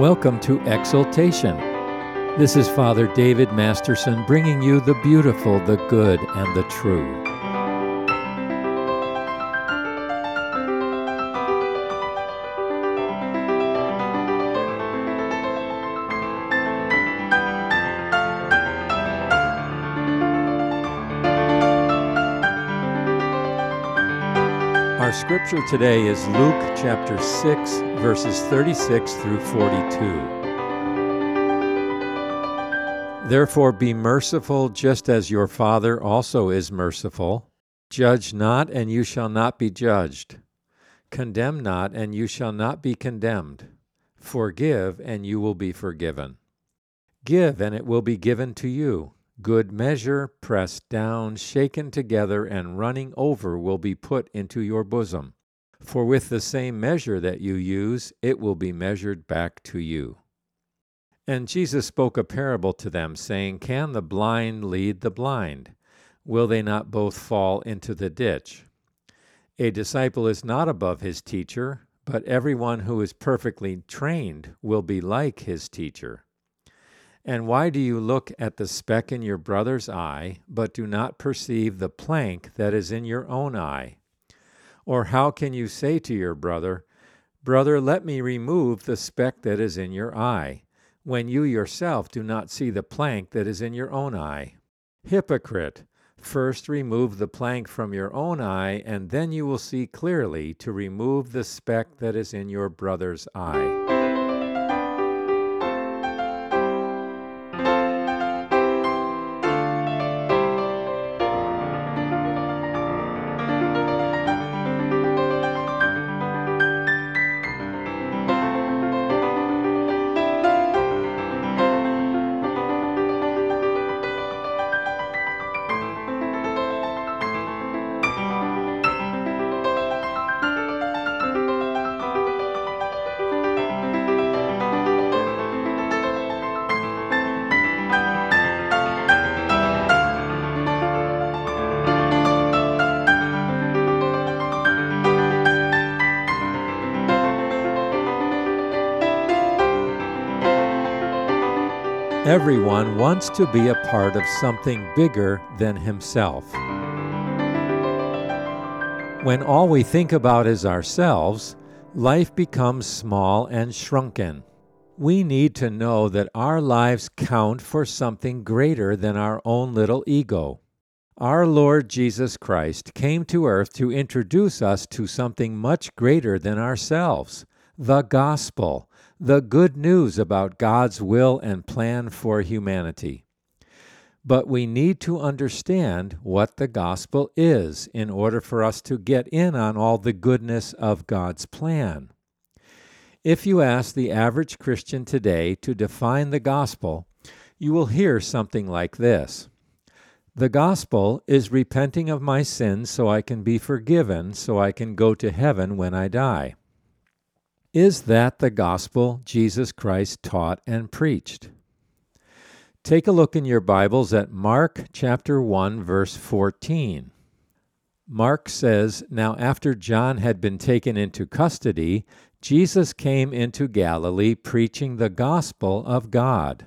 Welcome to Exaltation. This is Father David Masterson bringing you the beautiful, the good, and the true. Scripture today is Luke chapter 6, verses 36 through 42. Therefore be merciful, just as your Father also is merciful. Judge not, and you shall not be judged. Condemn not, and you shall not be condemned. Forgive, and you will be forgiven. Give, and it will be given to you good measure, pressed down, shaken together, and running over will be put into your bosom. For with the same measure that you use, it will be measured back to you. And Jesus spoke a parable to them, saying, Can the blind lead the blind? Will they not both fall into the ditch? A disciple is not above his teacher, but everyone who is perfectly trained will be like his teacher. And why do you look at the speck in your brother's eye, but do not perceive the plank that is in your own eye? Or how can you say to your brother, Brother, let me remove the speck that is in your eye, when you yourself do not see the plank that is in your own eye? Hypocrite! First remove the plank from your own eye, and then you will see clearly to remove the speck that is in your brother's eye. Everyone wants to be a part of something bigger than himself. When all we think about is ourselves, life becomes small and shrunken. We need to know that our lives count for something greater than our own little ego. Our Lord Jesus Christ came to earth to introduce us to something much greater than ourselves the gospel the good news about God's will and plan for humanity. But we need to understand what the gospel is in order for us to get in on all the goodness of God's plan. If you ask the average Christian today to define the gospel, you will hear something like this The gospel is repenting of my sins so I can be forgiven, so I can go to heaven when I die. Is that the gospel Jesus Christ taught and preached? Take a look in your Bibles at Mark chapter 1 verse 14. Mark says, Now after John had been taken into custody, Jesus came into Galilee preaching the gospel of God.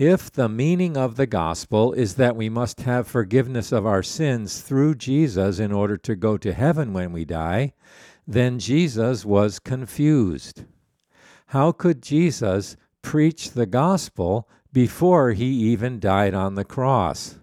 If the meaning of the gospel is that we must have forgiveness of our sins through Jesus in order to go to heaven when we die, then Jesus was confused. How could Jesus preach the gospel before he even died on the cross?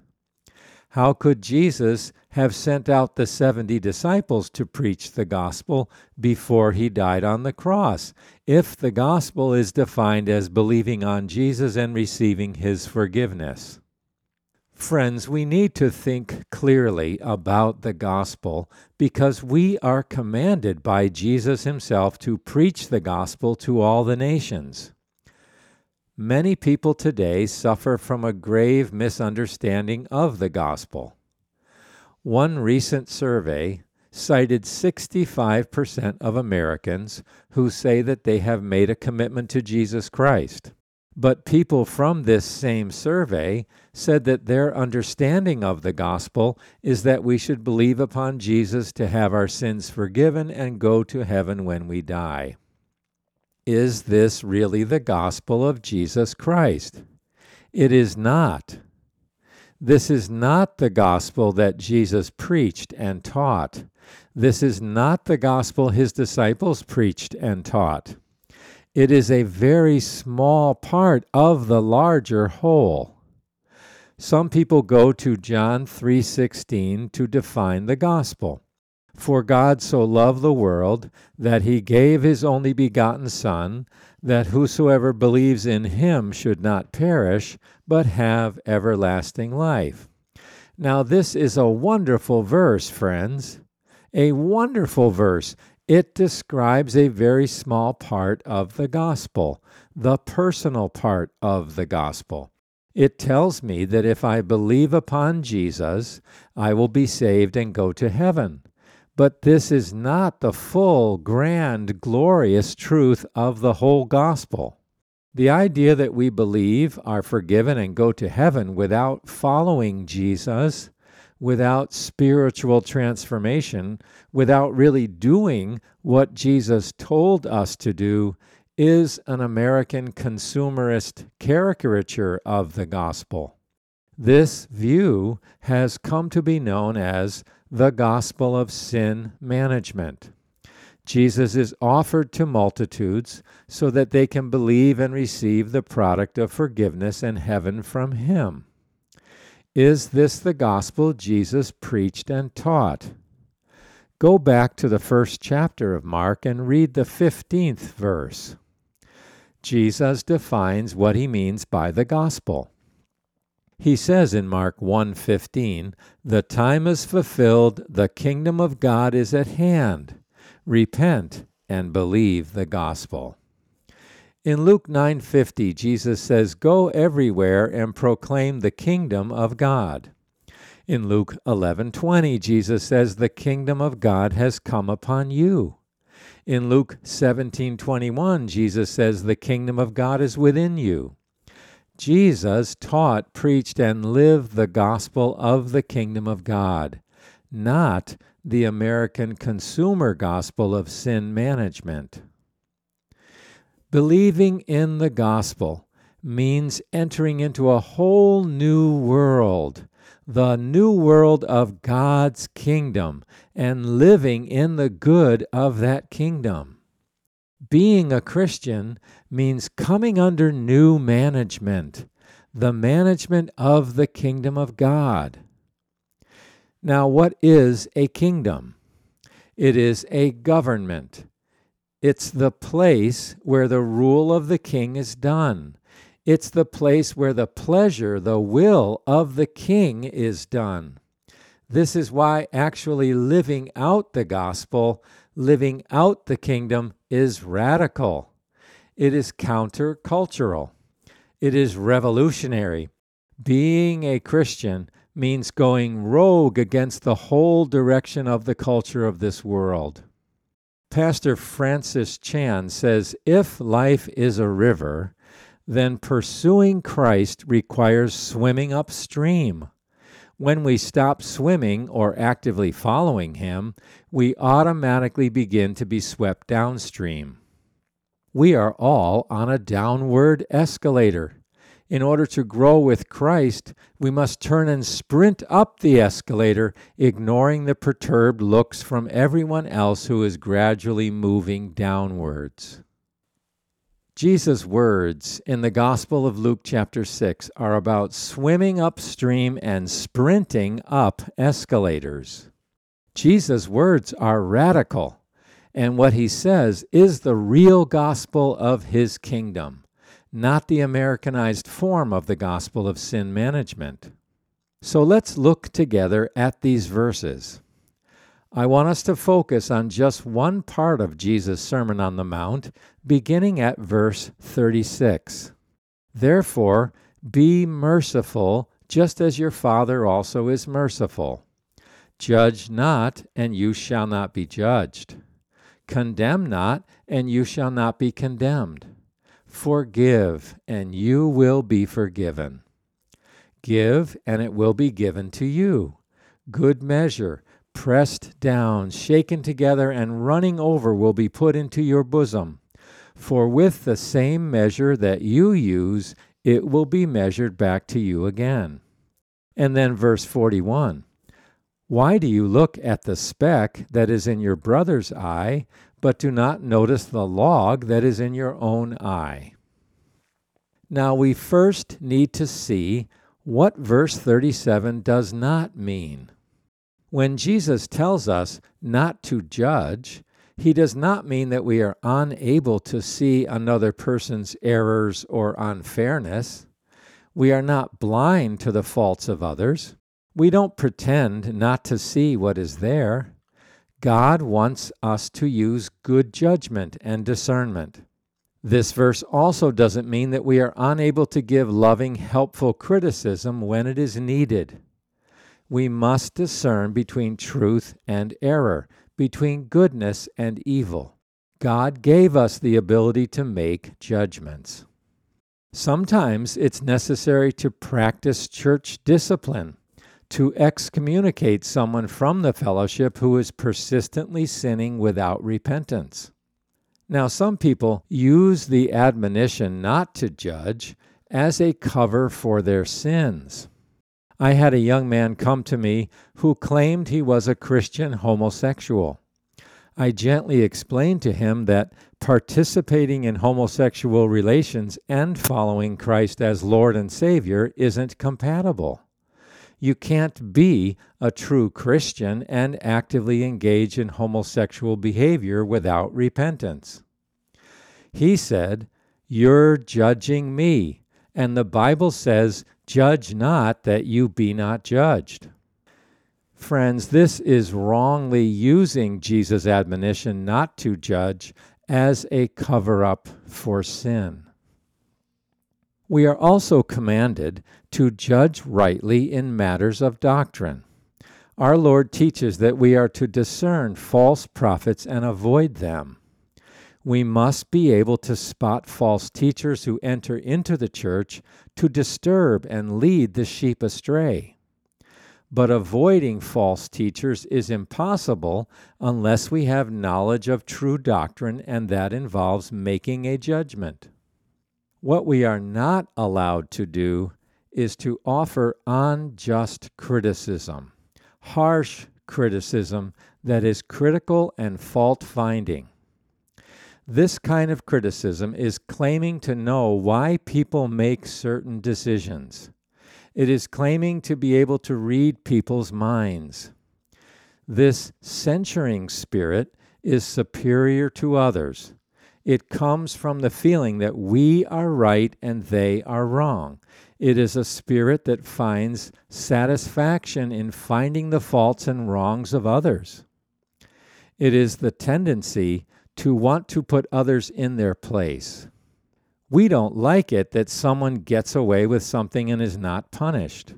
How could Jesus have sent out the 70 disciples to preach the gospel before he died on the cross, if the gospel is defined as believing on Jesus and receiving his forgiveness? Friends, we need to think clearly about the gospel because we are commanded by Jesus himself to preach the gospel to all the nations. Many people today suffer from a grave misunderstanding of the gospel. One recent survey cited 65% of Americans who say that they have made a commitment to Jesus Christ. But people from this same survey said that their understanding of the gospel is that we should believe upon Jesus to have our sins forgiven and go to heaven when we die. is this really the gospel of Jesus Christ? It is not. This is not the gospel that Jesus preached and taught. This is not the gospel his disciples preached and taught. It is a very small part of the larger whole. Some people go to John 3:16 to define the gospel. For God so loved the world that he gave his only begotten Son, that whosoever believes in him should not perish, but have everlasting life. Now, this is a wonderful verse, friends. A wonderful verse. It describes a very small part of the gospel, the personal part of the gospel. It tells me that if I believe upon Jesus, I will be saved and go to heaven. But this is not the full, grand, glorious truth of the whole gospel. The idea that we believe, are forgiven, and go to heaven without following Jesus, without spiritual transformation, without really doing what Jesus told us to do, is an American consumerist caricature of the gospel. This view has come to be known as the gospel of sin management. Jesus is offered to multitudes so that they can believe and receive the product of forgiveness and heaven from Him. Is this the gospel Jesus preached and taught? Go back to the first chapter of Mark and read the 15th verse. Jesus defines what he means by the gospel. He says in Mark 1:15, "The time is fulfilled, the kingdom of God is at hand. Repent and believe the gospel." In Luke 9:50, Jesus says, "Go everywhere and proclaim the kingdom of God." In Luke 11:20, Jesus says, "The kingdom of God has come upon you." In Luke 17:21, Jesus says, "The kingdom of God is within you." Jesus taught, preached, and lived the gospel of the kingdom of God, not the American consumer gospel of sin management. Believing in the gospel means entering into a whole new world, the new world of God's kingdom, and living in the good of that kingdom being a Christian means coming under new management, the management of the kingdom of God. Now, what is a kingdom? It is a government. It's the place where the rule of the king is done. It's the place where the pleasure, the will of the king is done. This is why actually living out the gospel, living out the kingdom, is radical. It is countercultural. It is revolutionary. Being a Christian means going rogue against the whole direction of the culture of this world. Pastor Francis Chan says if life is a river, then pursuing Christ requires swimming upstream. When we stop swimming or actively following Him, we automatically begin to be swept downstream. We are all on a downward escalator. In order to grow with Christ, we must turn and sprint up the escalator, ignoring the perturbed looks from everyone else who is gradually moving downwards. Jesus' words in the Gospel of Luke, chapter 6, are about swimming upstream and sprinting up escalators. Jesus' words are radical, and what he says is the real gospel of his kingdom, not the Americanized form of the gospel of sin management. So let's look together at these verses. I want us to focus on just one part of Jesus' Sermon on the Mount, beginning at verse 36. Therefore, be merciful, just as your Father also is merciful. Judge not, and you shall not be judged. Condemn not, and you shall not be condemned. Forgive, and you will be forgiven. Give, and it will be given to you. Good measure pressed down, shaken together, and running over will be put into your bosom. For with the same measure that you use, it will be measured back to you again. And then verse 41 Why do you look at the speck that is in your brother's eye, but do not notice the log that is in your own eye? Now we first need to see what verse 37 does not mean. When Jesus tells us not to judge, he does not mean that we are unable to see another person's errors or unfairness. We are not blind to the faults of others. We don't pretend not to see what is there. God wants us to use good judgment and discernment. This verse also doesn't mean that we are unable to give loving, helpful criticism when it is needed. We must discern between truth and error, between goodness and evil. God gave us the ability to make judgments. Sometimes it's necessary to practice church discipline, to excommunicate someone from the fellowship who is persistently sinning without repentance. Now, some people use the admonition not to judge as a cover for their sins. I had a young man come to me who claimed he was a Christian homosexual. I gently explained to him that participating in homosexual relations and following Christ as Lord and Savior isn't compatible. You can't be a true Christian and actively engage in homosexual behavior without repentance. He said, You're judging me, and the Bible says, Judge not that you be not judged. Friends, this is wrongly using Jesus' admonition not to judge as a cover up for sin. We are also commanded to judge rightly in matters of doctrine. Our Lord teaches that we are to discern false prophets and avoid them. We must be able to spot false teachers who enter into the church to disturb and lead the sheep astray. But avoiding false teachers is impossible unless we have knowledge of true doctrine, and that involves making a judgment. What we are not allowed to do is to offer unjust criticism, harsh criticism that is critical and fault finding. This kind of criticism is claiming to know why people make certain decisions. It is claiming to be able to read people's minds. This censuring spirit is superior to others it comes from the feeling that we are right and they are wrong. It is a spirit that finds satisfaction in finding the faults and wrongs of others. It is the tendency to want to put others in their place. We don't like it that someone gets away with something and is not punished.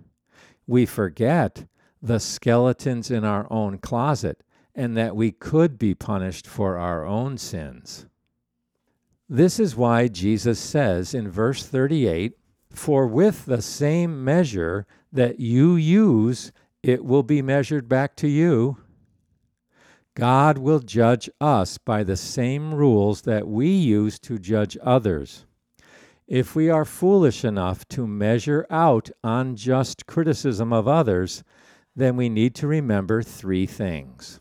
We forget the skeletons in our own closet and that we could be punished for our own sins. This is why Jesus says in verse 38 For with the same measure that you use, it will be measured back to you. God will judge us by the same rules that we use to judge others. If we are foolish enough to measure out unjust criticism of others, then we need to remember three things.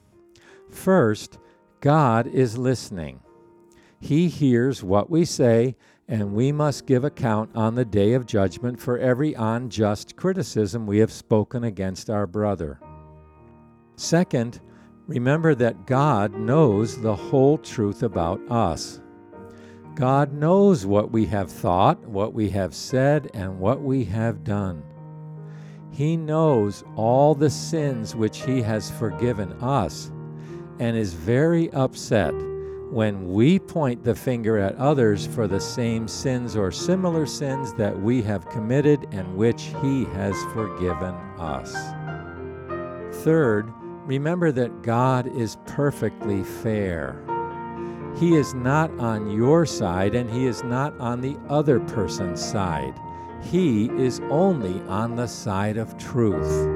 First, God is listening. He hears what we say, and we must give account on the day of judgment for every unjust criticism we have spoken against our brother. Second, remember that God knows the whole truth about us. God knows what we have thought, what we have said, and what we have done. He knows all the sins which He has forgiven us and is very upset when we point the finger at others for the same sins or similar sins that we have committed and which He has forgiven us. Third, remember that God is perfectly fair. He is not on your side and He is not on the other person's side. He is only on the side of truth.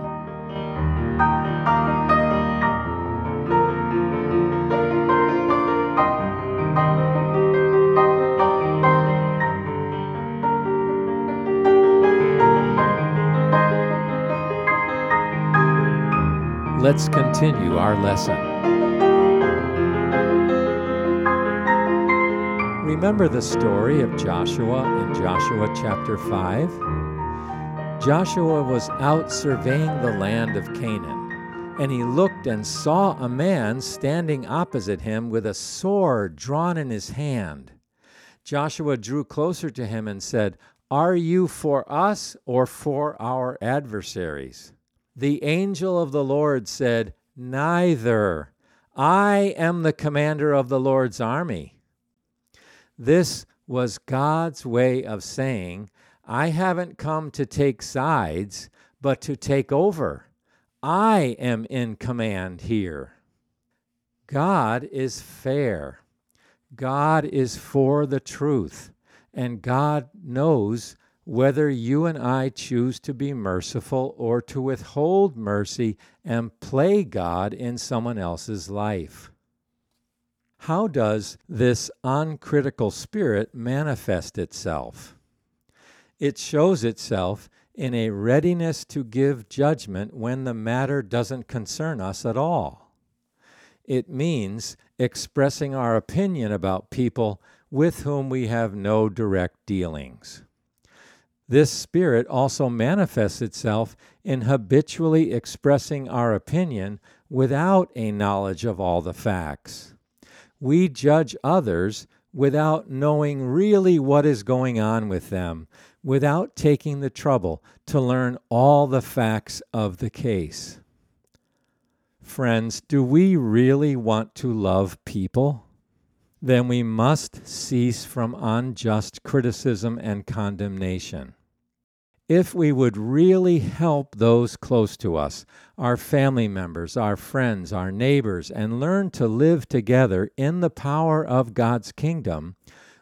Let's continue our lesson. Remember the story of Joshua in Joshua chapter 5? Joshua was out surveying the land of Canaan, and he looked and saw a man standing opposite him with a sword drawn in his hand. Joshua drew closer to him and said, Are you for us or for our adversaries? The angel of the Lord said, Neither. I am the commander of the Lord's army. This was God's way of saying, I haven't come to take sides, but to take over. I am in command here. God is fair. God is for the truth. And God knows whether you and I choose to be merciful or to withhold mercy and play God in someone else's life. How does this uncritical spirit manifest itself? It shows itself in a readiness to give judgment when the matter doesn't concern us at all. It means expressing our opinion about people with whom we have no direct dealings. This spirit also manifests itself in habitually expressing our opinion without a knowledge of all the facts. We judge others without knowing really what is going on with them, without taking the trouble to learn all the facts of the case. Friends, do we really want to love people? Then we must cease from unjust criticism and condemnation if we would really help those close to us, our family members, our friends, our neighbors, and learn to live together in the power of God's kingdom,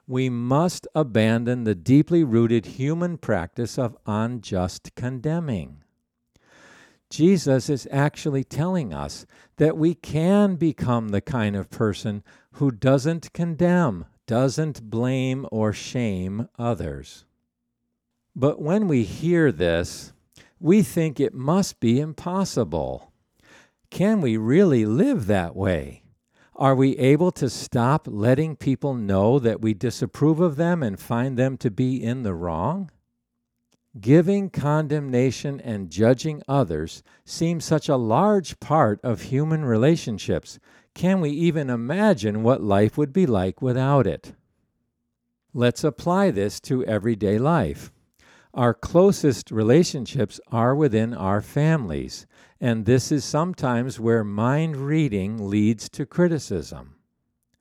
we must abandon the deeply rooted human practice of unjust condemning. Jesus is actually telling us that we can become the kind of person who doesn't condemn, doesn't blame or shame others. But when we hear this, we think it must be impossible. Can we really live that way? Are we able to stop letting people know that we disapprove of them and find them to be in the wrong? Giving condemnation and judging others seems such a large part of human relationships. Can we even imagine what life would be like without it? Let's apply this to everyday life. Our closest relationships are within our families, and this is sometimes where mind reading leads to criticism.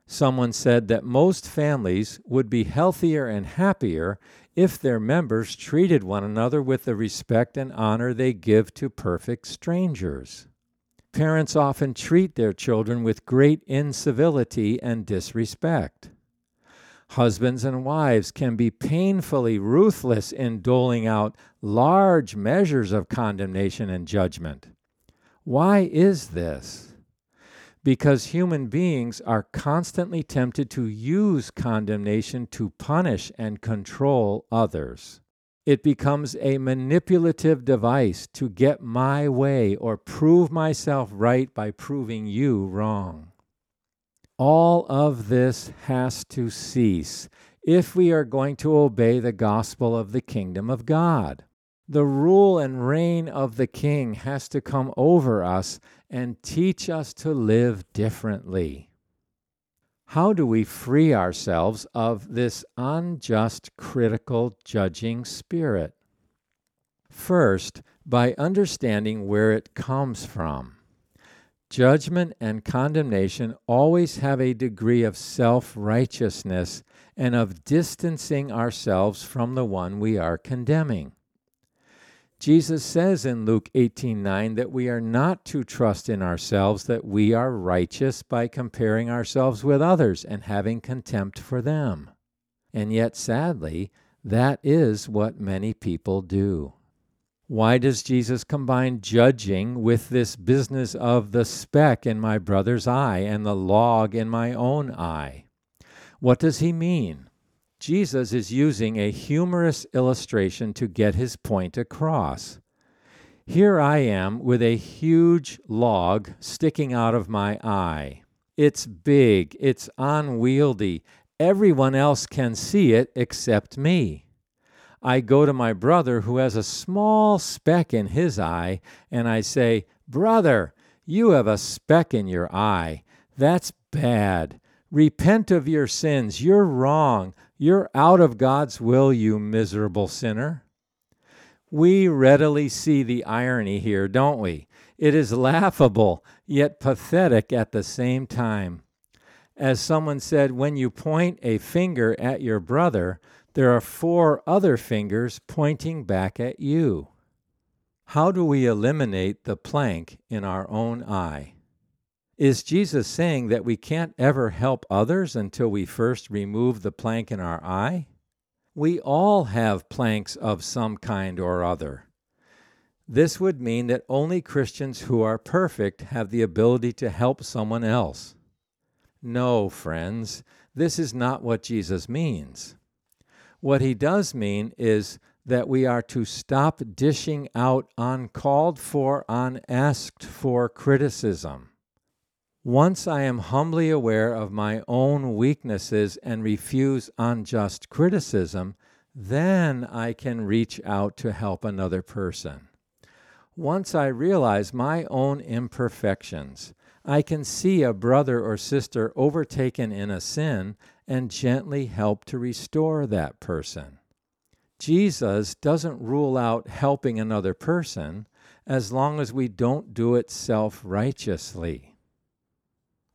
Someone said that most families would be healthier and happier if their members treated one another with the respect and honor they give to perfect strangers. Parents often treat their children with great incivility and disrespect. Husbands and wives can be painfully ruthless in doling out large measures of condemnation and judgment. Why is this? Because human beings are constantly tempted to use condemnation to punish and control others. It becomes a manipulative device to get my way or prove myself right by proving you wrong. All of this has to cease if we are going to obey the gospel of the kingdom of God. The rule and reign of the king has to come over us and teach us to live differently. How do we free ourselves of this unjust, critical, judging spirit? First, by understanding where it comes from. Judgment and condemnation always have a degree of self righteousness and of distancing ourselves from the one we are condemning. Jesus says in Luke 18:9 that we are not to trust in ourselves that we are righteous by comparing ourselves with others and having contempt for them. And yet sadly, that is what many people do. Why does Jesus combine judging with this business of the speck in my brother's eye and the log in my own eye? What does he mean? Jesus is using a humorous illustration to get his point across. Here I am with a huge log sticking out of my eye. It's big, it's unwieldy. Everyone else can see it except me. I go to my brother who has a small speck in his eye, and I say, Brother, you have a speck in your eye. That's bad. Repent of your sins. You're wrong. You're out of God's will, you miserable sinner. We readily see the irony here, don't we? It is laughable, yet pathetic at the same time. As someone said, when you point a finger at your brother, there are four other fingers pointing back at you. How do we eliminate the plank in our own eye? Is Jesus saying that we can't ever help others until we first remove the plank in our eye? We all have planks of some kind or other. This would mean that only Christians who are perfect have the ability to help someone else. No, friends, this is not what Jesus means. What he does mean is that we are to stop dishing out uncalled for, unasked for criticism. Once I am humbly aware of my own weaknesses and refuse unjust criticism, then I can reach out to help another person. Once I realize my own imperfections, I can see a brother or sister overtaken in a sin and gently help to restore that person. Jesus doesn't rule out helping another person as long as we don't do it self righteously.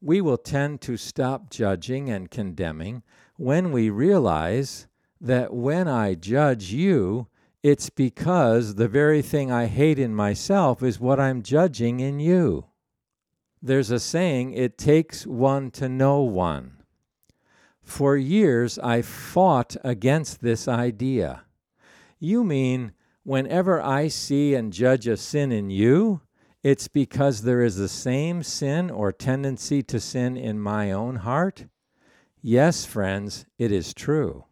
We will tend to stop judging and condemning when we realize that when I judge you, it's because the very thing I hate in myself is what I'm judging in you. There's a saying, it takes one to know one. For years, I fought against this idea. You mean whenever I see and judge a sin in you, it's because there is the same sin or tendency to sin in my own heart? Yes, friends, it is true.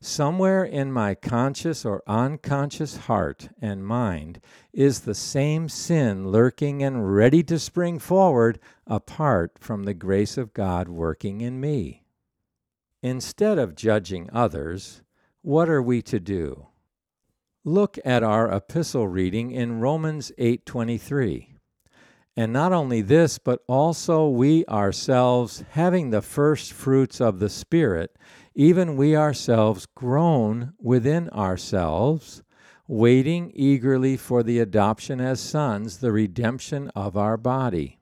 Somewhere in my conscious or unconscious heart and mind is the same sin lurking and ready to spring forward apart from the grace of God working in me. Instead of judging others, what are we to do? Look at our epistle reading in Romans 8:23. And not only this, but also we ourselves having the first fruits of the spirit even we ourselves groan within ourselves, waiting eagerly for the adoption as sons, the redemption of our body.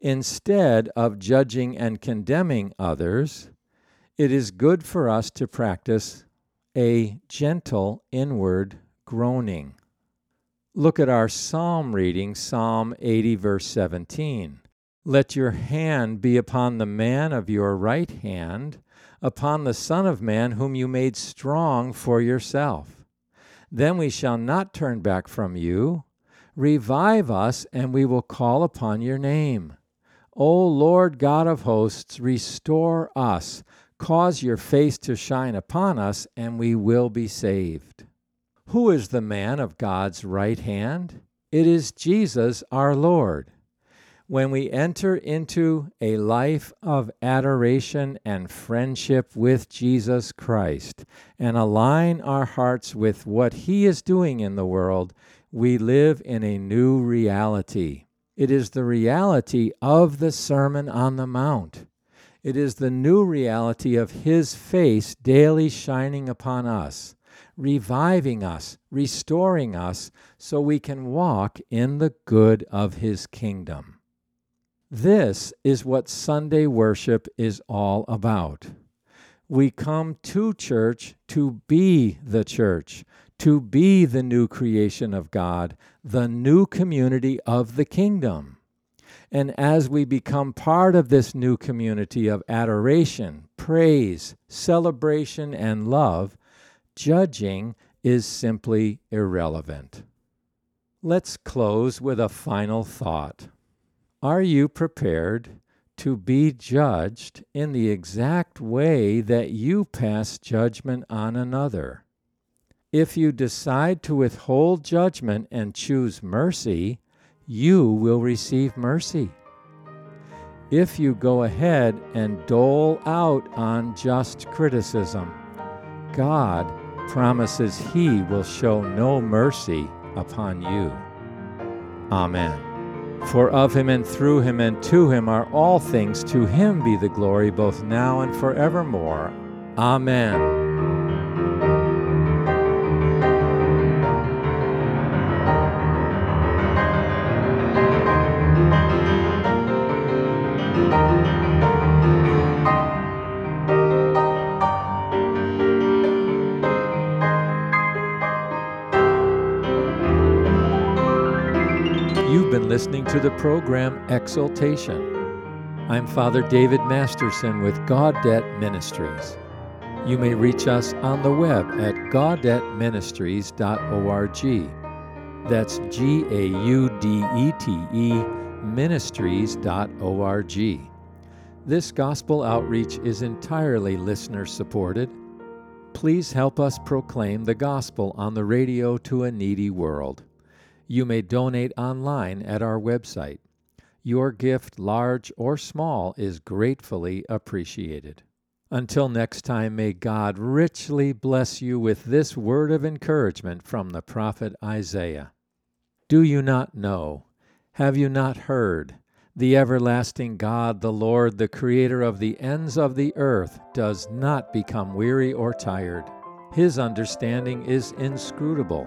Instead of judging and condemning others, it is good for us to practice a gentle inward groaning. Look at our psalm reading, Psalm 80, verse 17. Let your hand be upon the man of your right hand upon the Son of Man, whom you made strong for yourself. Then we shall not turn back from you. Revive us, and we will call upon your name. O Lord God of hosts, restore us. Cause your face to shine upon us, and we will be saved. Who is the man of God's right hand? It is Jesus our Lord when we enter into a life of adoration and friendship with Jesus Christ and align our hearts with what He is doing in the world, we live in a new reality. It is the reality of the Sermon on the Mount. It is the new reality of His face daily shining upon us, reviving us, restoring us, so we can walk in the good of His kingdom. This is what Sunday worship is all about. We come to church to be the church, to be the new creation of God, the new community of the kingdom. And as we become part of this new community of adoration, praise, celebration, and love, judging is simply irrelevant. Let's close with a final thought. Are you prepared to be judged in the exact way that you pass judgment on another? If you decide to withhold judgment and choose mercy, you will receive mercy. If you go ahead and dole out unjust criticism, God promises He will show no mercy upon you. Amen. For of Him and through Him and to Him are all things, to Him be the glory both now and forevermore. Amen. Listening to the program Exaltation. I'm Father David Masterson with Gaudete Ministries. You may reach us on the web at gaudeteministries.org. That's G A U D E T E ministries.org. This gospel outreach is entirely listener supported. Please help us proclaim the gospel on the radio to a needy world. You may donate online at our website. Your gift, large or small, is gratefully appreciated. Until next time, may God richly bless you with this word of encouragement from the prophet Isaiah. Do you not know? Have you not heard? The everlasting God, the Lord, the Creator of the ends of the earth, does not become weary or tired. His understanding is inscrutable.